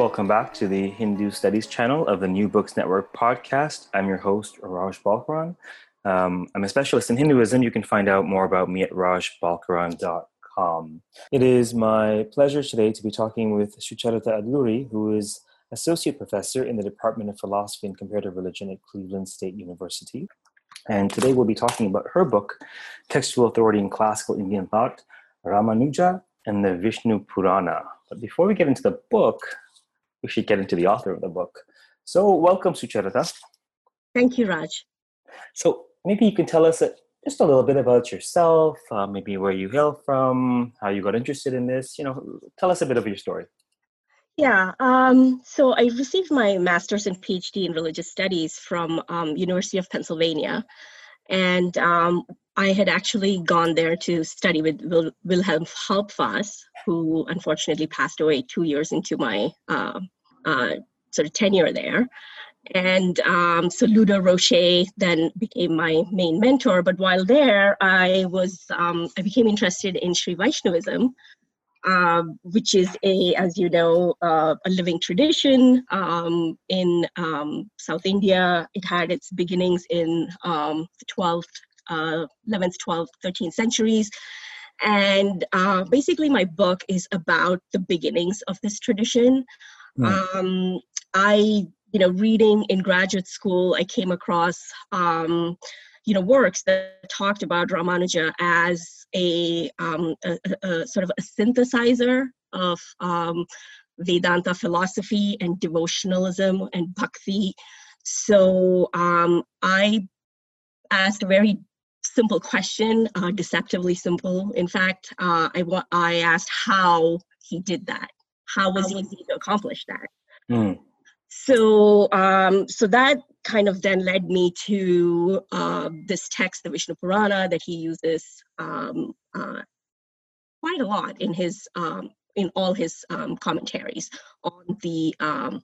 Welcome back to the Hindu Studies channel of the New Books Network podcast. I'm your host, Raj Balkaran. Um, I'm a specialist in Hinduism. You can find out more about me at rajbalkaran.com. It is my pleasure today to be talking with Sucharita Adluri, who is Associate Professor in the Department of Philosophy and Comparative Religion at Cleveland State University. And today we'll be talking about her book, Textual Authority in Classical Indian Thought, Ramanuja and the Vishnu Purana. But before we get into the book, we should get into the author of the book. So, welcome, Sucharita. Thank you, Raj. So, maybe you can tell us just a little bit about yourself, uh, maybe where you hail from, how you got interested in this. You know, tell us a bit of your story. Yeah, um, so I received my master's and PhD in religious studies from um, University of Pennsylvania, and um, I had actually gone there to study with Wil- Wilhelm Halbfass, who unfortunately passed away two years into my uh, uh, sort of tenure there. And um, so Ludo Rocher then became my main mentor. But while there, I was um, I became interested in Sri Vaishnavism, uh, which is a, as you know, uh, a living tradition um, in um, South India. It had its beginnings in um, the 12th, uh, 11th, 12th, 13th centuries. And uh, basically, my book is about the beginnings of this tradition. Mm. I, you know, reading in graduate school, I came across um, you know works that talked about Ramanuja as a, um, a, a, sort of a synthesizer of um, Vedanta philosophy and devotionalism and bhakti. So um, I asked a very simple question, uh, deceptively simple. In fact, uh, I wa- I asked how he did that. How was he able to accomplish that? Mm. So um, so that kind of then led me to uh, this text, the Vishnu Purana, that he uses um, uh, quite a lot in his um, in all his um, commentaries on the um,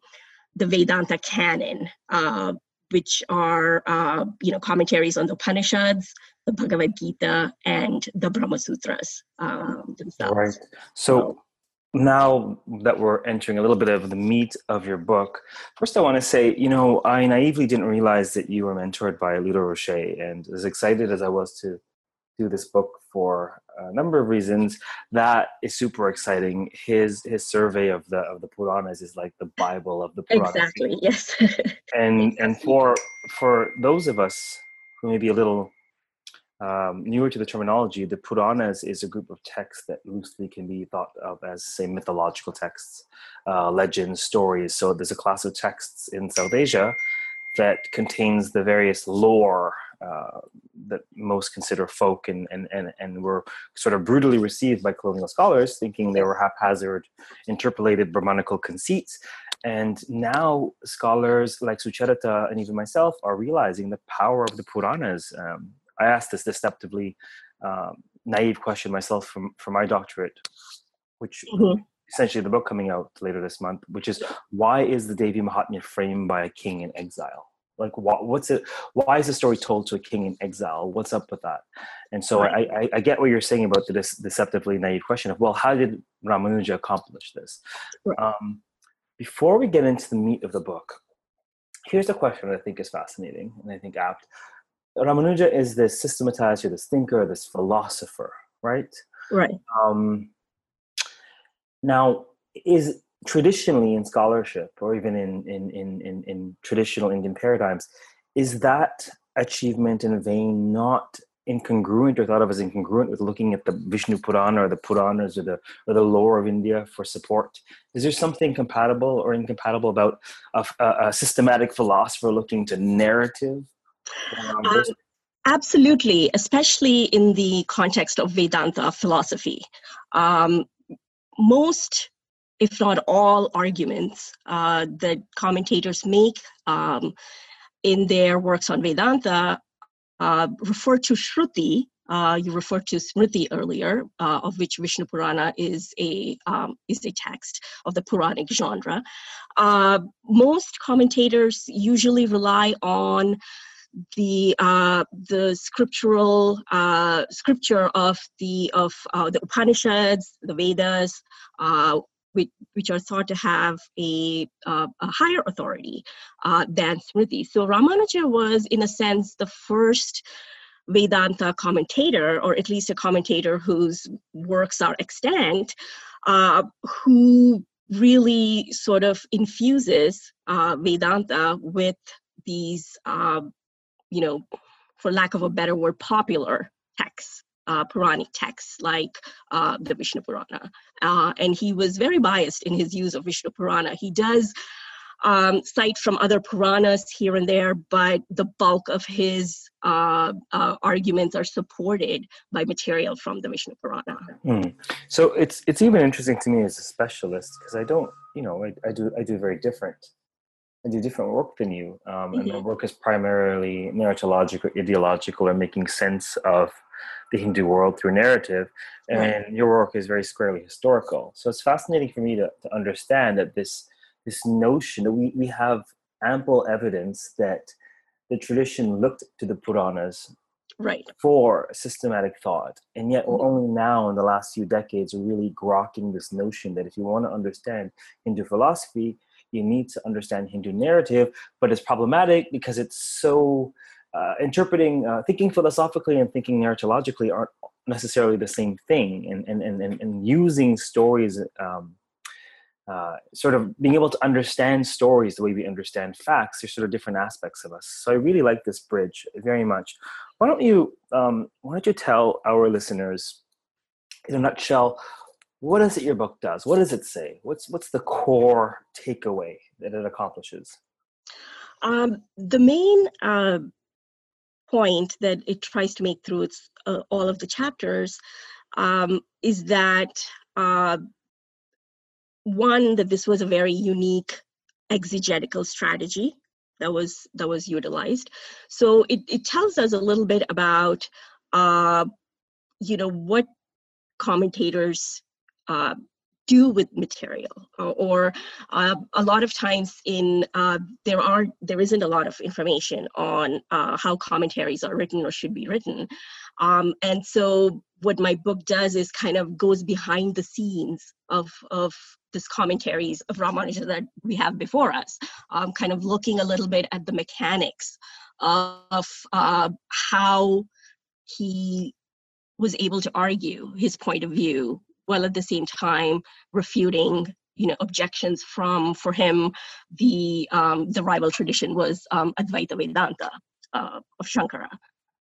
the Vedanta canon, uh, which are uh, you know commentaries on the Upanishads, the Bhagavad Gita, and the Brahma Sutras um, themselves. Right. So, now that we're entering a little bit of the meat of your book, first I want to say, you know, I naively didn't realize that you were mentored by Ludo Rocher, and as excited as I was to do this book for a number of reasons, that is super exciting. His his survey of the of the Puranas is like the Bible of the Puranas. Exactly. Yes. and exactly. and for for those of us who may be a little um, newer to the terminology, the Puranas is a group of texts that loosely can be thought of as, say, mythological texts, uh, legends, stories. So there's a class of texts in South Asia that contains the various lore uh, that most consider folk and, and, and, and were sort of brutally received by colonial scholars, thinking they were haphazard, interpolated Brahmanical conceits. And now scholars like Sucharita and even myself are realizing the power of the Puranas. Um, I asked this deceptively um, naive question myself from for my doctorate, which mm-hmm. essentially the book coming out later this month, which is why is the Devi Mahatmya framed by a king in exile? Like what, what's it? Why is the story told to a king in exile? What's up with that? And so right. I, I, I, get what you're saying about this deceptively naive question of well, how did Ramanuja accomplish this? Right. Um, before we get into the meat of the book, here's a question that I think is fascinating and I think apt. Ramanuja is this systematizer, this thinker, this philosopher, right? Right. Um, now, is traditionally in scholarship, or even in, in, in, in, in traditional Indian paradigms, is that achievement in a vein not incongruent or thought of as incongruent with looking at the Vishnu Purana or the Puranas or the or the lore of India for support? Is there something compatible or incompatible about a, a, a systematic philosopher looking to narrative um, absolutely, especially in the context of Vedanta philosophy. Um, most, if not all, arguments uh, that commentators make um, in their works on Vedanta uh, refer to Shruti. Uh, you referred to Smriti earlier, uh, of which Vishnu Purana is a um, is a text of the Puranic genre. Uh, most commentators usually rely on the uh, the scriptural uh, scripture of the of uh, the Upanishads, the Vedas, uh, which, which are thought to have a, uh, a higher authority uh, than Smriti. So Ramanuja was, in a sense, the first Vedanta commentator, or at least a commentator whose works are extant, who really sort of infuses Vedanta with these you know, for lack of a better word, popular texts, uh, Puranic texts like uh, the Vishnu Purana. Uh, and he was very biased in his use of Vishnu Purana. He does um, cite from other Puranas here and there, but the bulk of his uh, uh, arguments are supported by material from the Vishnu Purana. Mm. So it's it's even interesting to me as a specialist because I don't, you know, I, I do I do very different I do different work than you. Um, mm-hmm. And my mm-hmm. work is primarily narratological, ideological, or making sense of the Hindu world through narrative. And right. your work is very squarely historical. So it's fascinating for me to, to understand that this this notion that we, we have ample evidence that the tradition looked to the Puranas right for systematic thought and yet we're mm-hmm. only now in the last few decades really grokking this notion that if you want to understand hindu philosophy you need to understand Hindu narrative, but it's problematic because it's so uh, interpreting, uh, thinking philosophically and thinking narratologically aren't necessarily the same thing, and and and, and using stories. Um, uh, sort of being able to understand stories the way we understand facts. There's sort of different aspects of us. So I really like this bridge very much. Why don't you um, Why don't you tell our listeners, in a nutshell, what is it your book does? What does it say? What's what's the core takeaway that it accomplishes? Um, the main uh, point that it tries to make through its uh, all of the chapters um, is that uh, one that this was a very unique exegetical strategy that was that was utilized. So it, it tells us a little bit about uh, you know what commentators uh, do with material uh, or uh, a lot of times in uh, there are there isn't a lot of information on uh, how commentaries are written or should be written. Um, and so what my book does is kind of goes behind the scenes of of this commentaries of ramanuja that we have before us um, kind of looking a little bit at the mechanics of uh, how he was able to argue his point of view while at the same time refuting you know objections from for him the um, the rival tradition was um, Advaita Vedanta uh, of Shankara.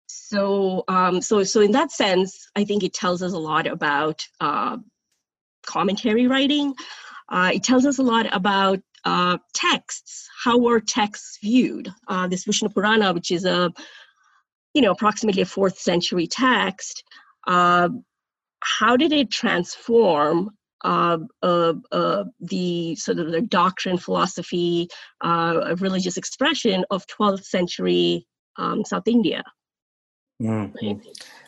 So um, so so in that sense, I think it tells us a lot about uh, commentary writing. Uh, it tells us a lot about uh, texts. How were texts viewed? Uh, this Vishnu Purana, which is a you know approximately a fourth century text. Uh, how did it transform uh, uh, uh, the sort of the doctrine, philosophy, uh, religious expression of 12th century um, South India? Mm-hmm.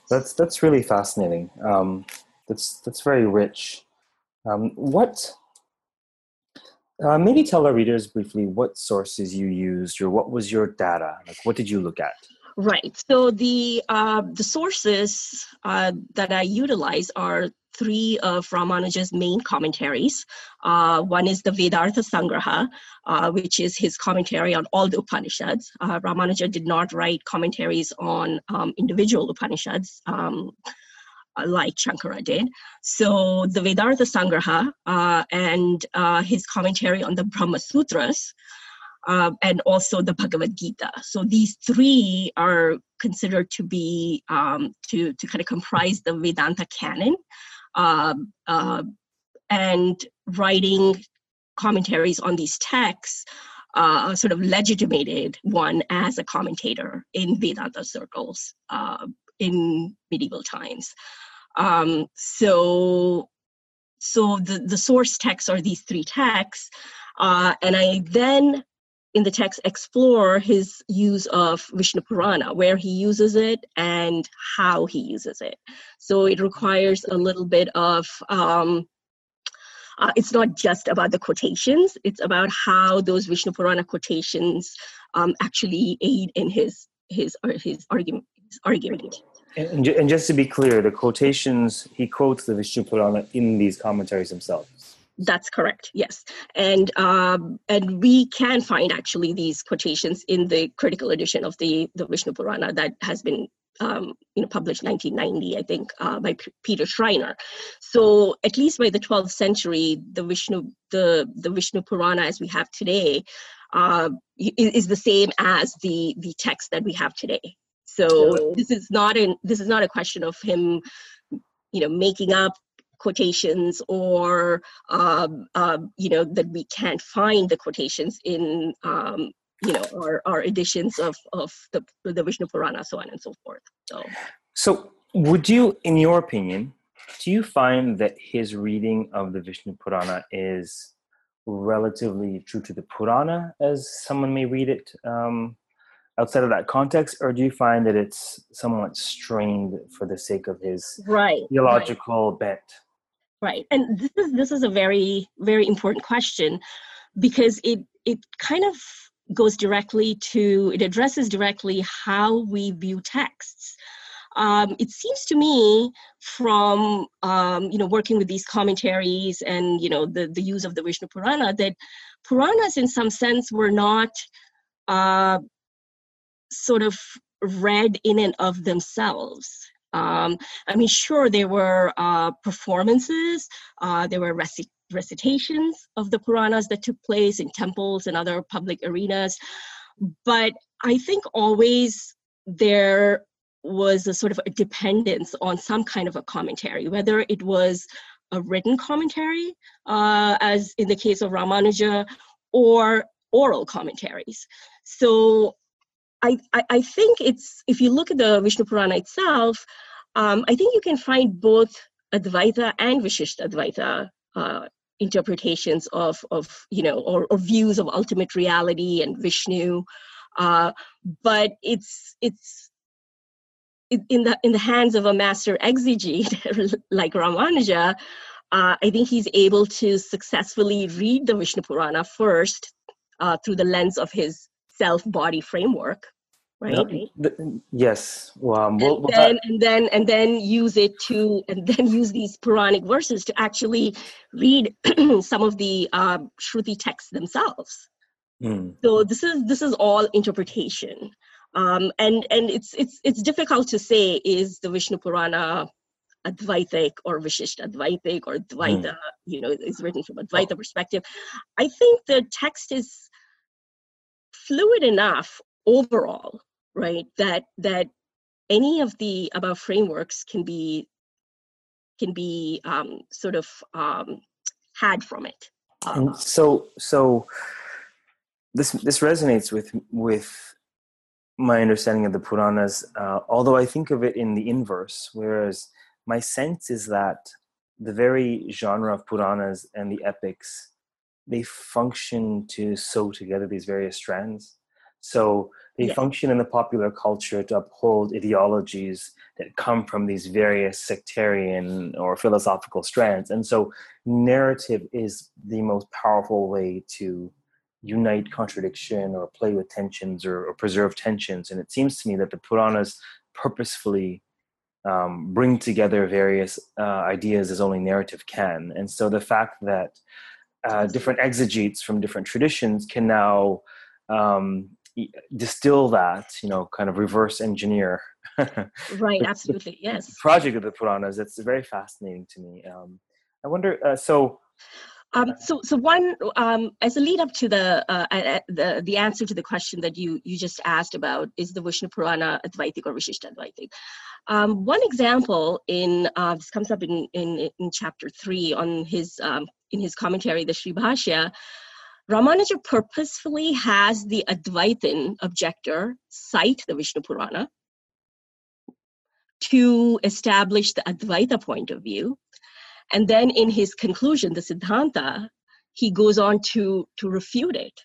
That's that's really fascinating. Um, that's that's very rich. Um, what? Uh, maybe tell our readers briefly what sources you used or what was your data. Like, what did you look at? Right. So the uh, the sources uh, that I utilize are three of Ramanuja's main commentaries. Uh, one is the Vedartha Sangraha, uh, which is his commentary on all the Upanishads. Uh, Ramanuja did not write commentaries on um, individual Upanishads. Um, like Shankara did. So the Vedartha Sangraha uh, and his commentary on the Brahma Sutras uh, and also the Bhagavad Gita. So these three are considered to be um, to to kind of comprise the Vedanta canon, uh, uh, and writing commentaries on these texts. Uh, sort of legitimated one as a commentator in Vedanta circles uh, in medieval times. Um, so so the, the source texts are these three texts. Uh, and I then in the text explore his use of Vishnu Purana, where he uses it and how he uses it. So it requires a little bit of um, uh, it's not just about the quotations, it's about how those Vishnu Purana quotations um, actually aid in his his his argument. His argument. And, and just to be clear, the quotations he quotes the Vishnu Purana in these commentaries themselves. That's correct. Yes, and um, and we can find actually these quotations in the critical edition of the the Vishnu Purana that has been um, you know published 1990, I think, uh, by P- Peter Schreiner. So at least by the 12th century, the Vishnu the the Vishnu Purana as we have today uh, is the same as the the text that we have today. So this is not an this is not a question of him, you know, making up quotations or um, uh, you know that we can't find the quotations in um, you know our, our editions of of the the Vishnu Purana, so on and so forth. So, so would you, in your opinion, do you find that his reading of the Vishnu Purana is relatively true to the Purana, as someone may read it um, outside of that context, or do you find that it's somewhat strained for the sake of his right, theological right. bent? Right, and this is this is a very very important question because it it kind of goes directly to it addresses directly how we view texts. Um, it seems to me from um, you know working with these commentaries and you know the, the use of the Vishnu Purana that Puranas in some sense were not uh, sort of read in and of themselves. Um, I mean, sure, there were uh, performances, uh, there were reci- recitations of the Puranas that took place in temples and other public arenas, but I think always there was a sort of a dependence on some kind of a commentary, whether it was a written commentary, uh, as in the case of Ramanuja, or oral commentaries. So I, I, think it's if you look at the Vishnu Purana itself, um, I think you can find both Advaita and Vishishta Advaita uh, interpretations of of you know or, or, views of ultimate reality and Vishnu, uh, but it's it's in the in the hands of a master exegete like Ramanuja. Uh, I think he's able to successfully read the Vishnu Purana first uh, through the lens of his self body framework right yes we'll, and, then, and then and then use it to and then use these puranic verses to actually read some of the uh, shruti texts themselves mm. so this is this is all interpretation um, and and it's it's it's difficult to say is the vishnu purana Advaitic or Vishishta Advaitic or Dvaita, mm. you know, is written from Advaita oh. perspective. I think the text is fluid enough overall, right? That that any of the above frameworks can be can be um, sort of um, had from it. and so so this this resonates with with my understanding of the Puranas, uh, although I think of it in the inverse, whereas my sense is that the very genre of Puranas and the epics, they function to sew together these various strands. So they yeah. function in the popular culture to uphold ideologies that come from these various sectarian or philosophical strands. And so narrative is the most powerful way to unite contradiction or play with tensions or, or preserve tensions. And it seems to me that the Puranas purposefully um, bring together various uh, ideas as only narrative can. And so the fact that uh, different exegetes from different traditions can now um, distill that, you know, kind of reverse engineer. right, absolutely, yes. project of the Puranas, it's very fascinating to me. Um, I wonder, uh, so. Um, so, so one um, as a lead up to the, uh, the the answer to the question that you you just asked about is the Vishnu Purana Advaitic or Vishishta Advaitic. Um, one example in uh, this comes up in, in in chapter three on his um, in his commentary, the Sri Bhashya, Ramanuja purposefully has the Advaitin objector cite the Vishnu Purana to establish the Advaita point of view. and then in his conclusion, the Siddhanta, he goes on to to refute it.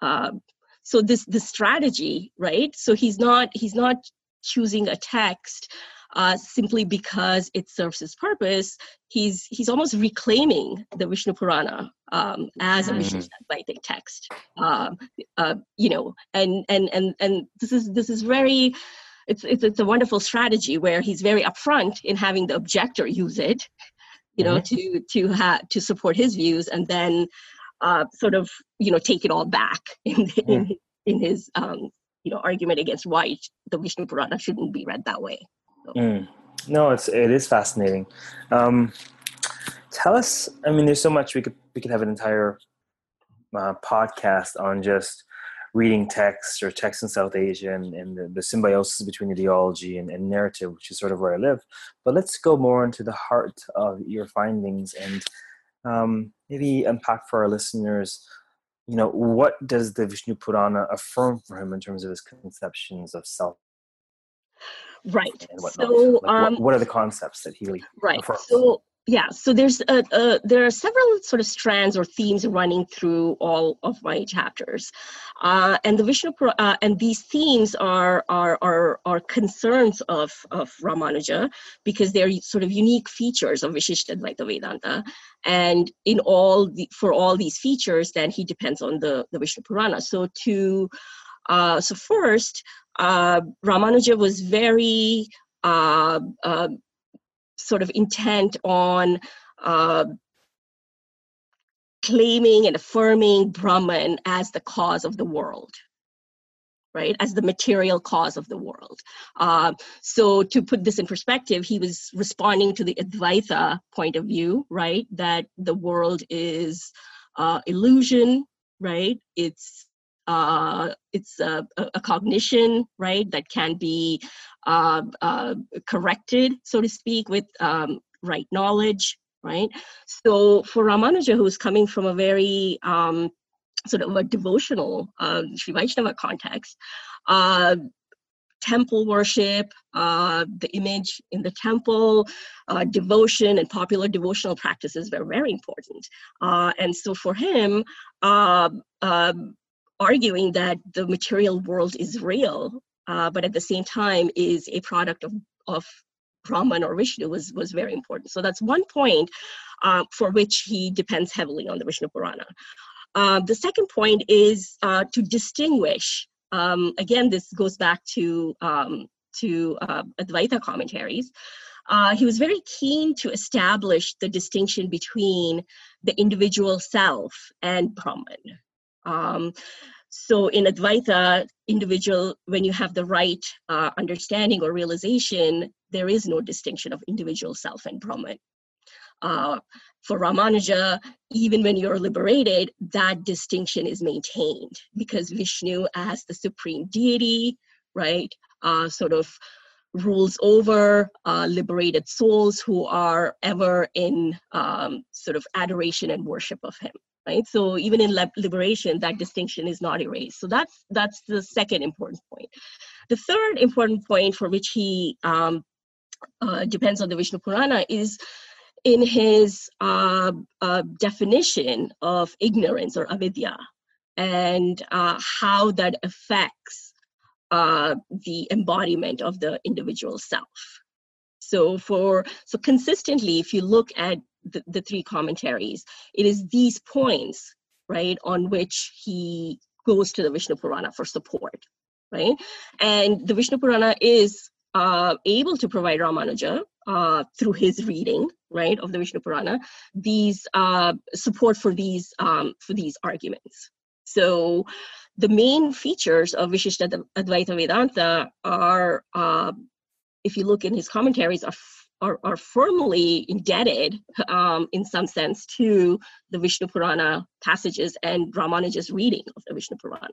Uh, so this this strategy, right? So he's not he's not choosing a text uh, simply because it serves his purpose. He's he's almost reclaiming the Vishnu Purana um, as a Vishnu Advaitic text. Um, uh, you know, and and and and this is this is very. It's, it's, it's a wonderful strategy where he's very upfront in having the objector use it, you know, mm-hmm. to to have to support his views, and then uh, sort of you know take it all back in mm. in, in his um, you know argument against why the Vishnu Purana shouldn't be read that way. Mm. No, it's it is fascinating. Um, tell us. I mean, there's so much we could we could have an entire uh, podcast on just reading texts or texts in South Asia and, and the, the, symbiosis between ideology and, and, narrative, which is sort of where I live. But let's go more into the heart of your findings and um, maybe unpack for our listeners. You know, what does the Vishnu Purana affirm for him in terms of his conceptions of self right. so like um, what, what, are the concepts that he right. affirms? so yeah. So there's a, a, there are several sort of strands or themes running through all of my chapters. Uh, and the vishnu uh, and these themes are are are, are concerns of of ramanuja because they're sort of unique features of vishishtadvaita vedanta. And in all the for all these features then he depends on the the vishnu purana. So to uh, so first Ramanuja was very uh, uh, sort of intent on uh, claiming and affirming Brahman as the cause of the world, right? As the material cause of the world. Uh, so to put this in perspective, he was responding to the Advaita point of view, right? That the world is uh, illusion, right? It's uh, it's a, a, cognition, right, that can be uh, uh, corrected, so to speak, with um, right knowledge, right? So for Ramanuja, who's coming from a very um, sort of a devotional uh, Sri Vaishnava context, uh, temple worship, uh, the image in the temple, uh, devotion, and popular devotional practices were very important. Uh, and so for him, uh, um, arguing that the material world is real, uh, but at the same time is a product of, of Brahman or Vishnu was, was very important. So that's one point uh, for which he depends heavily on the Vishnu Purana. Uh, the second point is uh, to distinguish. Um, again, this goes back to um, to uh, Advaita commentaries. Uh, he was very keen to establish the distinction between the individual self and Brahman. Um, so in Advaita, individual, when you have the right uh, understanding or realization, there is no distinction of individual self and Brahman. Uh, for Ramanuja, even when you're liberated, that distinction is maintained because Vishnu, as the supreme deity, right, uh, sort of rules over uh, liberated souls who are ever in um, sort of adoration and worship of him right? So even in liberation that distinction is not erased. So that's that's the second important point. The third important point for which he um, uh, depends on the vishnu purana is in his uh, uh, definition of ignorance or avidya and uh, how that affects uh, the embodiment of the individual self. So for so consistently if you look at the, the three commentaries. It is these points, right, on which he goes to the Vishnu Purana for support, right? And the Vishnu Purana is uh, able to provide Ramanuja uh, through his reading, right, of the Vishnu Purana, these uh, support for these um, for these arguments. So, the main features of Vishishta Advaita Vedanta are, uh, if you look in his commentaries, are are, are firmly indebted um, in some sense to the Vishnu Purana passages and Ramanuja's reading of the Vishnu Purana.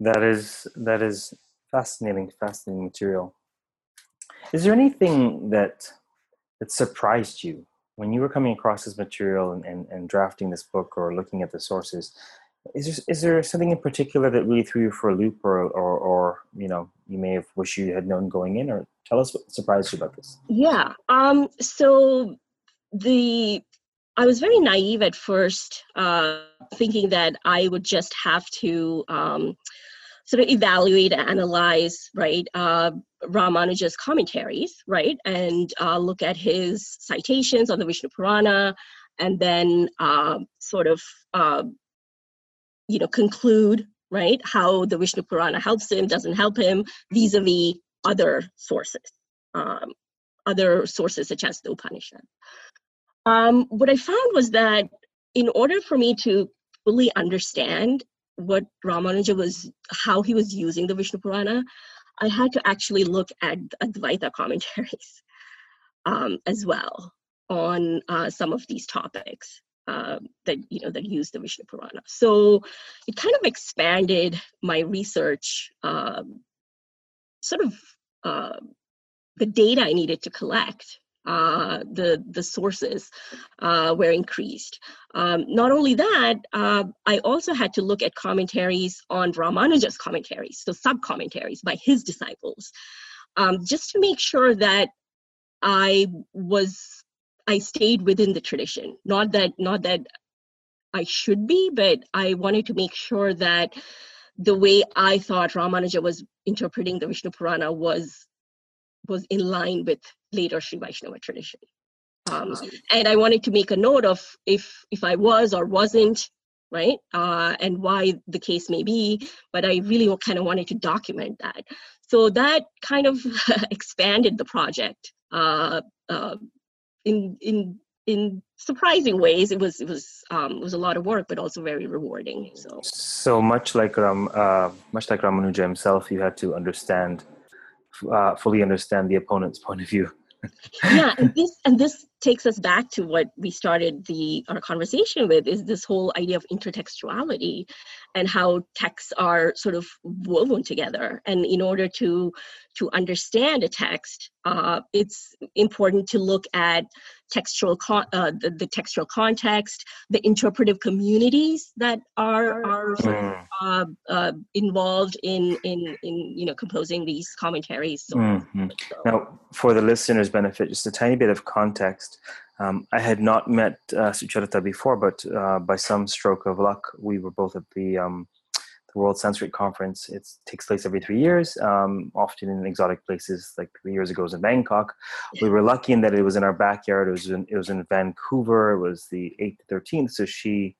That is that is fascinating, fascinating material. Is there anything that that surprised you when you were coming across this material and, and, and drafting this book or looking at the sources? Is there, is there something in particular that really threw you for a loop or, or, or you know you may have wished you had known going in or Tell us what surprised you about this. Yeah. Um, so the I was very naive at first, uh, thinking that I would just have to um, sort of evaluate and analyze, right, uh, Ramanuja's commentaries, right, and uh, look at his citations on the Vishnu Purana, and then uh, sort of, uh, you know, conclude, right, how the Vishnu Purana helps him, doesn't help him, vis-a-vis other sources, um, other sources such as the Upanishad. Um, what I found was that in order for me to fully understand what Ramanuja was, how he was using the Vishnu Purana, I had to actually look at Advaita commentaries um, as well on uh, some of these topics uh, that you know that use the Vishnu Purana. So it kind of expanded my research, um, sort of uh, the data I needed to collect uh, the the sources uh, were increased. Um, not only that, uh, I also had to look at commentaries on Ramanuja's commentaries, so sub commentaries by his disciples, um, just to make sure that I was I stayed within the tradition. Not that not that I should be, but I wanted to make sure that the way I thought Ramanuja was interpreting the Vishnu Purana was was in line with later Sri Vaishnava tradition. Um, and I wanted to make a note of if if I was or wasn't right, uh, and why the case may be. But I really kind of wanted to document that. So that kind of expanded the project uh, uh, in in in surprising ways. It was it was um, it was a lot of work, but also very rewarding. So so much like Ram, uh, much like Ramanuja himself, you had to understand uh, fully understand the opponent's point of view. yeah, and this and this takes us back to what we started the our conversation with is this whole idea of intertextuality and how texts are sort of woven together and in order to to understand a text uh, it's important to look at textual con- uh, the, the, textual context the interpretive communities that are are mm. uh, uh, involved in in in you know composing these commentaries so, mm-hmm. so. now for the listeners benefit just a tiny bit of context um, I had not met uh, Sucharita before, but uh, by some stroke of luck, we were both at the, um, the World Sanskrit Conference. It takes place every three years, um, often in exotic places. Like three years ago, it was in Bangkok. We were lucky in that it was in our backyard. It was in, it was in Vancouver. It was the 8th to 13th. So she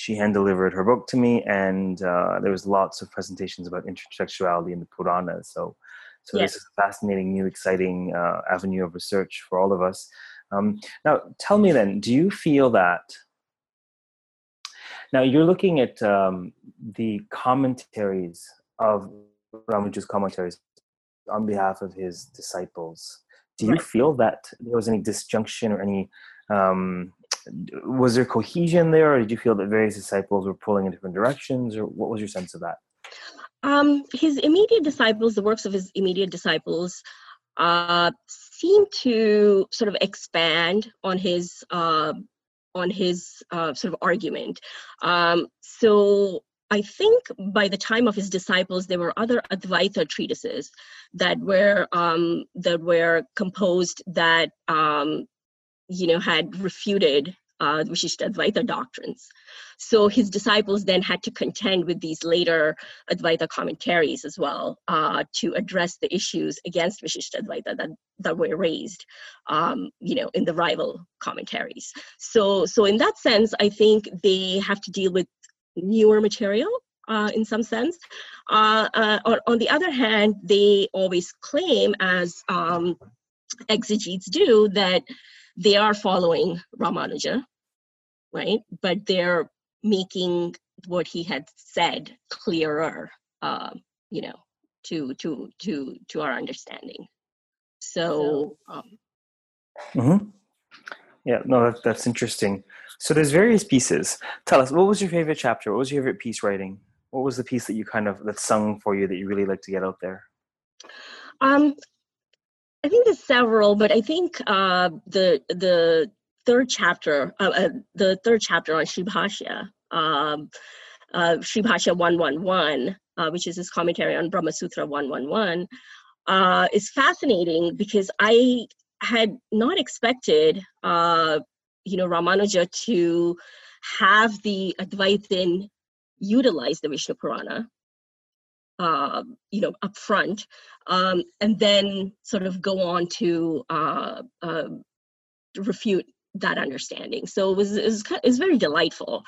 she hand delivered her book to me, and uh, there was lots of presentations about intertextuality in the Puranas. So, so yes. this is a fascinating, new, exciting uh, avenue of research for all of us. Um, now, tell me then, do you feel that? Now, you're looking at um, the commentaries of Ramanuja's commentaries on behalf of his disciples. Do you right. feel that there was any disjunction or any um, was there cohesion there, or did you feel that various disciples were pulling in different directions, or what was your sense of that? Um, his immediate disciples, the works of his immediate disciples, uh, seemed to sort of expand on his uh, on his uh, sort of argument. Um, so I think by the time of his disciples, there were other Advaita treatises that were um, that were composed that um, you know had refuted uh, Advaita doctrines. So his disciples then had to contend with these later Advaita commentaries as well uh, to address the issues against Advaita that, that were raised, um, you know, in the rival commentaries. So, so in that sense, I think they have to deal with newer material uh, in some sense. Uh, uh, on, on, the other hand, they always claim, as um, exegetes do, that they are following Ramanuja, right? But they're making what he had said clearer, uh, you know, to to to to our understanding. So. Um, mm-hmm. Yeah, no, that, that's interesting. So there's various pieces. Tell us, what was your favorite chapter? What was your favorite piece writing? What was the piece that you kind of that sung for you that you really like to get out there? Um, I think there's several, but I think uh, the the third chapter, uh, uh, the third chapter on Shribhashya, um, uh, Shribhashya 111, uh, which is his commentary on Brahma Sutra 111, uh, is fascinating because I had not expected, uh, you know, Ramanuja to have the Advaitin utilize the Vishnu Purana, uh, you know, up front, um, and then sort of go on to refute that understanding. So it was, it was, it was very delightful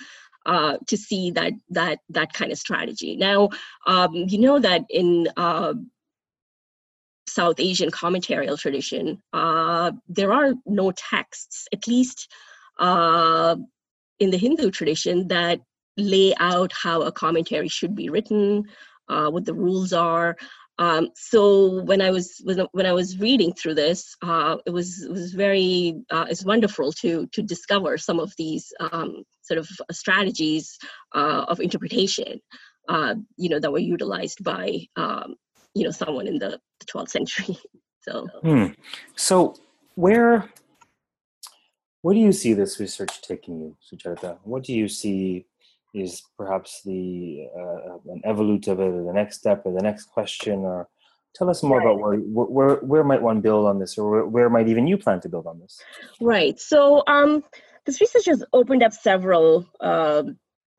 uh, to see that that that kind of strategy. Now, um, you know that in uh, South Asian commentarial tradition, uh, there are no texts, at least uh, in the Hindu tradition, that lay out how a commentary should be written, uh, what the rules are. Um, so when I was when I was reading through this, uh, it was it was very uh, it's wonderful to to discover some of these um, sort of strategies uh, of interpretation, uh, you know, that were utilized by um, you know someone in the, 12th century. so, hmm. so where where do you see this research taking you, Sucharita? What do you see is perhaps the uh, an evolute of it, or the next step, or the next question, or tell us more right. about where, where where might one build on this, or where, where, might even you plan to build on this? Right. So um, this research has opened up several uh,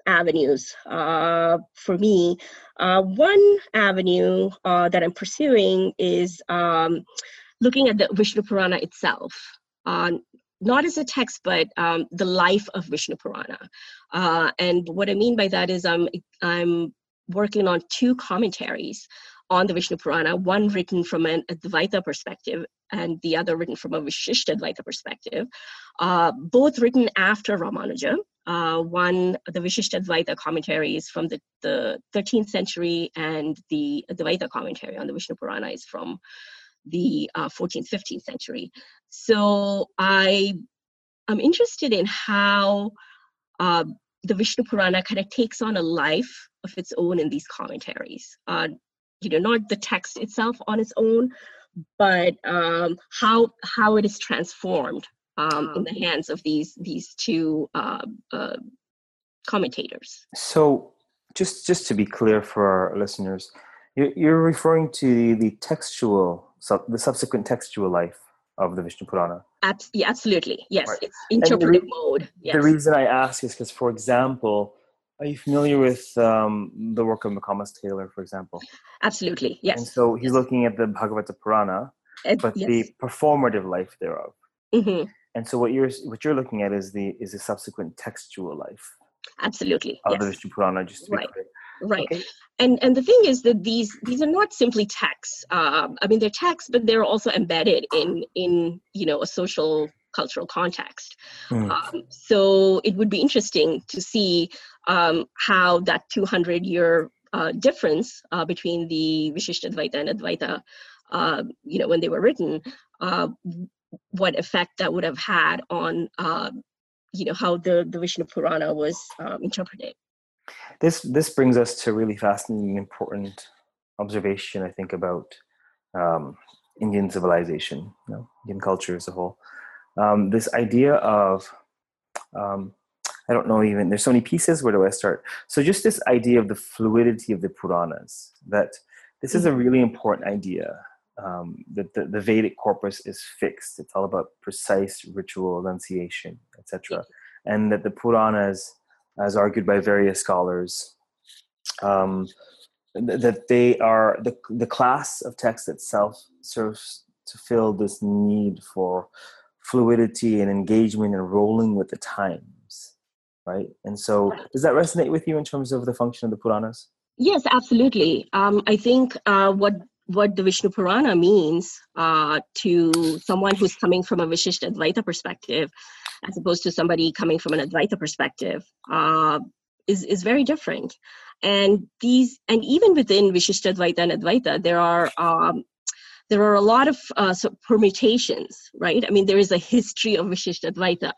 avenues uh, for me. Uh, one avenue uh, that I'm pursuing is um, looking at the Vishnu Purana itself. Not as a text, but um, the life of Vishnu Purana. Uh, and what I mean by that is I'm, I'm working on two commentaries on the Vishnu Purana, one written from an Advaita perspective and the other written from a Vishishta Advaita perspective, uh, both written after Ramanuja. Uh, one, the Vishishta Advaita commentary is from the, the 13th century, and the Advaita commentary on the Vishnu Purana is from the uh, 14th, 15th century. So I I'm interested in how uh, the Vishnu Purana kind of takes on a life of its own in these commentaries. Uh, you know, not the text itself on its own, but um, how how it is transformed um, in the hands of these these two uh, uh, commentators. So, just just to be clear for our listeners, you're, you're referring to the textual the subsequent textual life of the Vishnu Purana. Abs- yeah, absolutely. Yes, right. it's interpretive re- mode. Yes. The reason I ask is because, for example, are you familiar with um, the work of McComas Taylor, for example? Absolutely, yes. And so he's looking at the Bhagavata Purana, but yes. the performative life thereof. Mm-hmm. And so what you're what you're looking at is the is the subsequent textual life. Absolutely. Of yes. the Vishnu Purana, just to be right. clear. Right. Okay and and the thing is that these these are not simply texts uh, i mean they're texts but they're also embedded in in you know a social cultural context mm. um, so it would be interesting to see um, how that 200 year uh, difference uh, between the Vishishtadvaita and Advaita, uh, you know, when they were written, uh, what effect that would have had on, uh, you know, how the, the Vishnu Purana was um, interpreted. This this brings us to a really fascinating, important observation. I think about um, Indian civilization, you know, Indian culture as a whole. Um, this idea of um, I don't know even there's so many pieces. Where do I start? So just this idea of the fluidity of the Puranas. That this is a mm-hmm. really important idea. Um, that the, the Vedic corpus is fixed. It's all about precise ritual enunciation, etc. And that the Puranas as argued by various scholars, um, that they are the, the class of text itself serves to fill this need for fluidity and engagement and rolling with the times right? And so does that resonate with you in terms of the function of the puranas? Yes absolutely. Um, i think uh, what what the Vishnu Purana means uh, to someone who's coming from a Vishishta Advaita perspective, as opposed to somebody coming from an Advaita perspective, uh, is is very different. And these, and even within Vishishta Advaita and Advaita, there are um, there are a lot of uh, so permutations, right? I mean, there is a history of Vishishta Advaita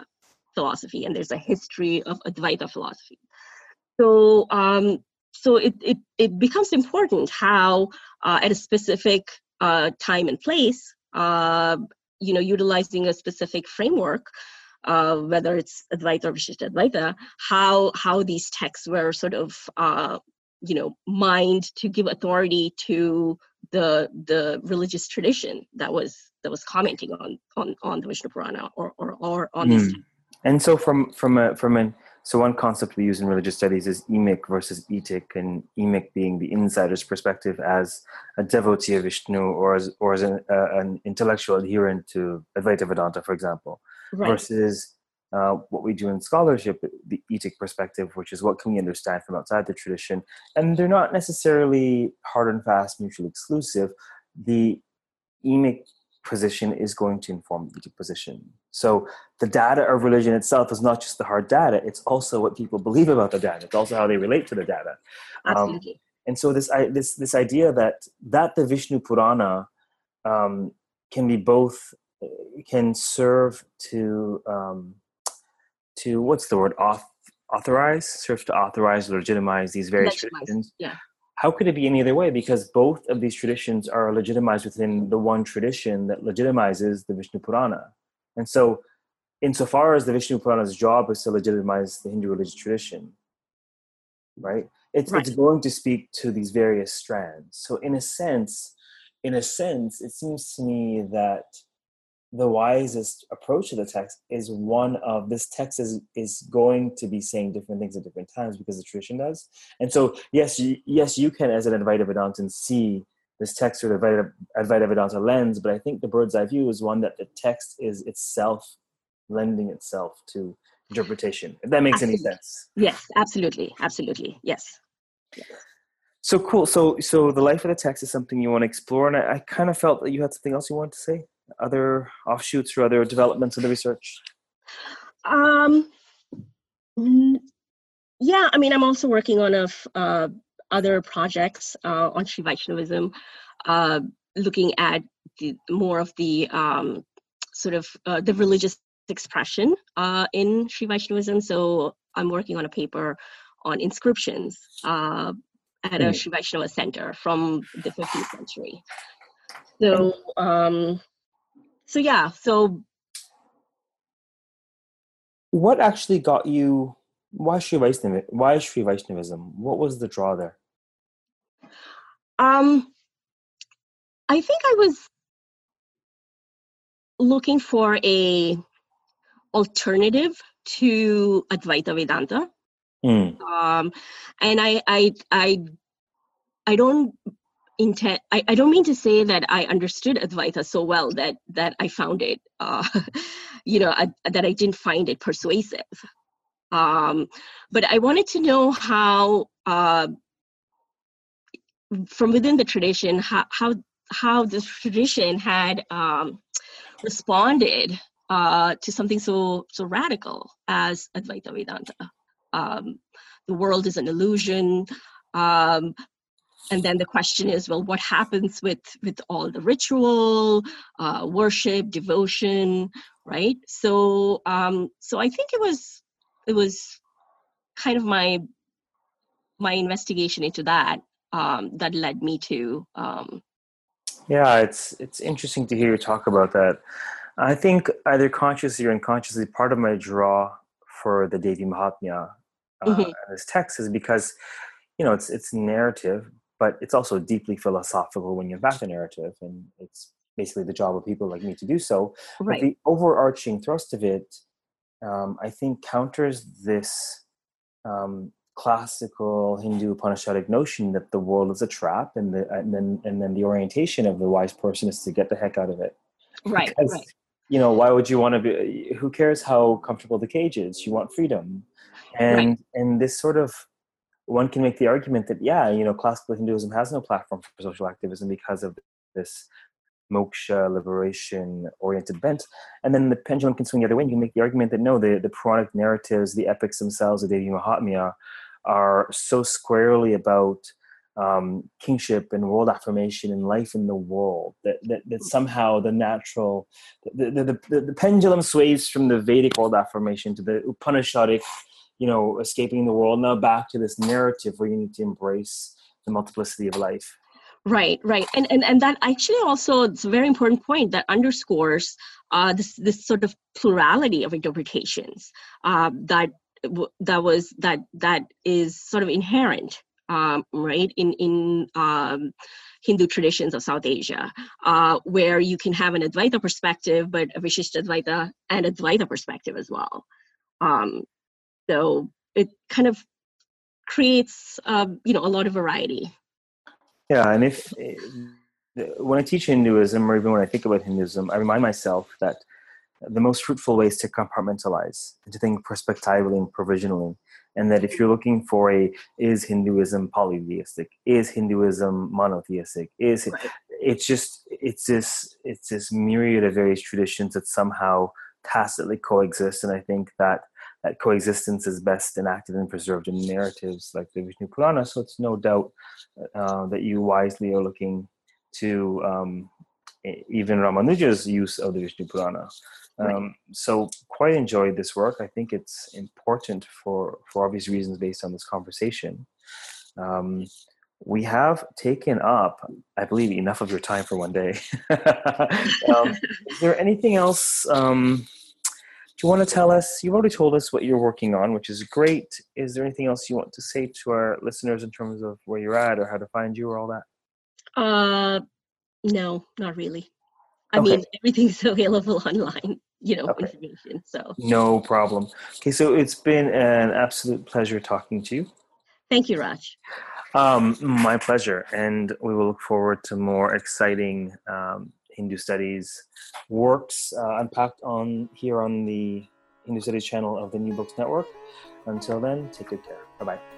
philosophy, and there's a history of Advaita philosophy. So um, so it, it, it becomes important how uh, at a specific uh, time and place uh, you know utilizing a specific framework uh, whether it's advaita or vishishta advaita how how these texts were sort of uh, you know mined to give authority to the the religious tradition that was that was commenting on on on the Vishnu Purana or or, or on mm. this. And so from from a from an so one concept we use in religious studies is emic versus etic, and emic being the insider's perspective as a devotee of Vishnu or as or as an, uh, an intellectual adherent to Advaita Vedanta, for example, right. versus uh, what we do in scholarship, the etic perspective, which is what can we understand from outside the tradition, and they're not necessarily hard and fast, mutually exclusive. The emic position is going to inform the position. So the data of religion itself is not just the hard data; it's also what people believe about the data. It's also how they relate to the data. Um, Absolutely. Um, and so this I, this this idea that that the Vishnu Purana um, can be both can serve to um, to what's the word auth, authorize serve to authorize legitimize these various legitimize. traditions. Yeah how could it be any other way? Because both of these traditions are legitimized within the one tradition that legitimizes the Vishnu Purana. And so, insofar as the Vishnu Purana's job is to legitimize the Hindu religious tradition, right? It's, right. it's going to speak to these various strands. So, in a sense, in a sense, it seems to me that the wisest approach to the text is one of this text is is going to be saying different things at different times because the tradition does. And so yes, you, yes, you can as an Advaita Vedantin see this text through the Advaita, Advaita Vedanta lens, but I think the bird's eye view is one that the text is itself lending itself to interpretation. If that makes absolutely. any sense. Yes, absolutely, absolutely, yes. So cool. So so the life of the text is something you want to explore, and I, I kind of felt that you had something else you wanted to say other offshoots or other developments in the research? Um, yeah, I mean, I'm also working on a uh, other projects uh, on Sri Vaishnavism, uh, looking at the, more of the um, sort of uh, the religious expression uh, in Sri Vaishnavism. So I'm working on a paper on inscriptions uh, at a. Sri Vaishnava center from the 15th century. So um, so yeah so what actually got you why Sri Vaishnav, why Sri Vaishnavism? What was the draw there? Um, I think I was looking for a alternative to Advaita Vedanta. Mm. Um, and I, I, I, I don't intent I, I don't mean to say that i understood advaita so well that that i found it uh, you know I, that i didn't find it persuasive. Um, but i wanted to know how uh, from within the tradition how how, how the tradition had um, responded uh, to something so so radical as advaita vedanta. Um, the world is an illusion. Um, and then the question is well what happens with with all the ritual uh, worship devotion right so um so i think it was it was kind of my my investigation into that um that led me to um yeah it's it's interesting to hear you talk about that i think either consciously or unconsciously part of my draw for the devi mahatmya uh, mm-hmm. this text is because you know it's it's narrative but it's also deeply philosophical when you back the narrative and it's basically the job of people like me to do so right. but the overarching thrust of it um, i think counters this um, classical hindu upanishadic notion that the world is a trap and, the, and then and then the orientation of the wise person is to get the heck out of it right, because, right. you know why would you want to be who cares how comfortable the cage is you want freedom and right. and this sort of one can make the argument that yeah you know classical hinduism has no platform for social activism because of this moksha liberation oriented bent. And then the pendulum can swing the other way you can make the argument that no the, the puranic narratives the epics themselves the devi mahatmya are so squarely about um, kingship and world affirmation and life in the world that, that, that somehow the natural the, the, the, the pendulum sways from the vedic world affirmation to the upanishadic you know escaping the world. Now back to this narrative where you need to embrace the multiplicity of life. Right right. And and, and that actually also it's a very important point that underscores uh, this this sort of plurality of interpretations uh, that that was that that is sort of inherent um, right, in, in um, Hindu traditions of South Asia, uh, where you can have an Advaita perspective, but a Vishishta Advaita and Advaita perspective as well. Um, so it kind of creates, uh, you know, a lot of variety. Yeah, and if when I teach Hinduism, or even when I think about Hinduism, I remind myself that the most fruitful way is to compartmentalize and to think prospectively and provisionally and that if you're looking for a is hinduism polytheistic is hinduism monotheistic is right. it's just it's this it's this myriad of various traditions that somehow tacitly coexist and i think that that coexistence is best enacted and preserved in narratives like the vishnu purana so it's no doubt uh, that you wisely are looking to um, even ramanuja's use of the vishnu purana um, so quite enjoyed this work. I think it's important for for obvious reasons based on this conversation. Um, we have taken up, I believe, enough of your time for one day. um, is there anything else? Um, do you want to tell us? You've already told us what you're working on, which is great. Is there anything else you want to say to our listeners in terms of where you're at or how to find you or all that? Uh, no, not really. I okay. mean, everything's available online you know okay. information so no problem okay so it's been an absolute pleasure talking to you thank you raj um, my pleasure and we will look forward to more exciting um, hindu studies works uh, unpacked on here on the hindu studies channel of the new books network. Until then take good care. Bye bye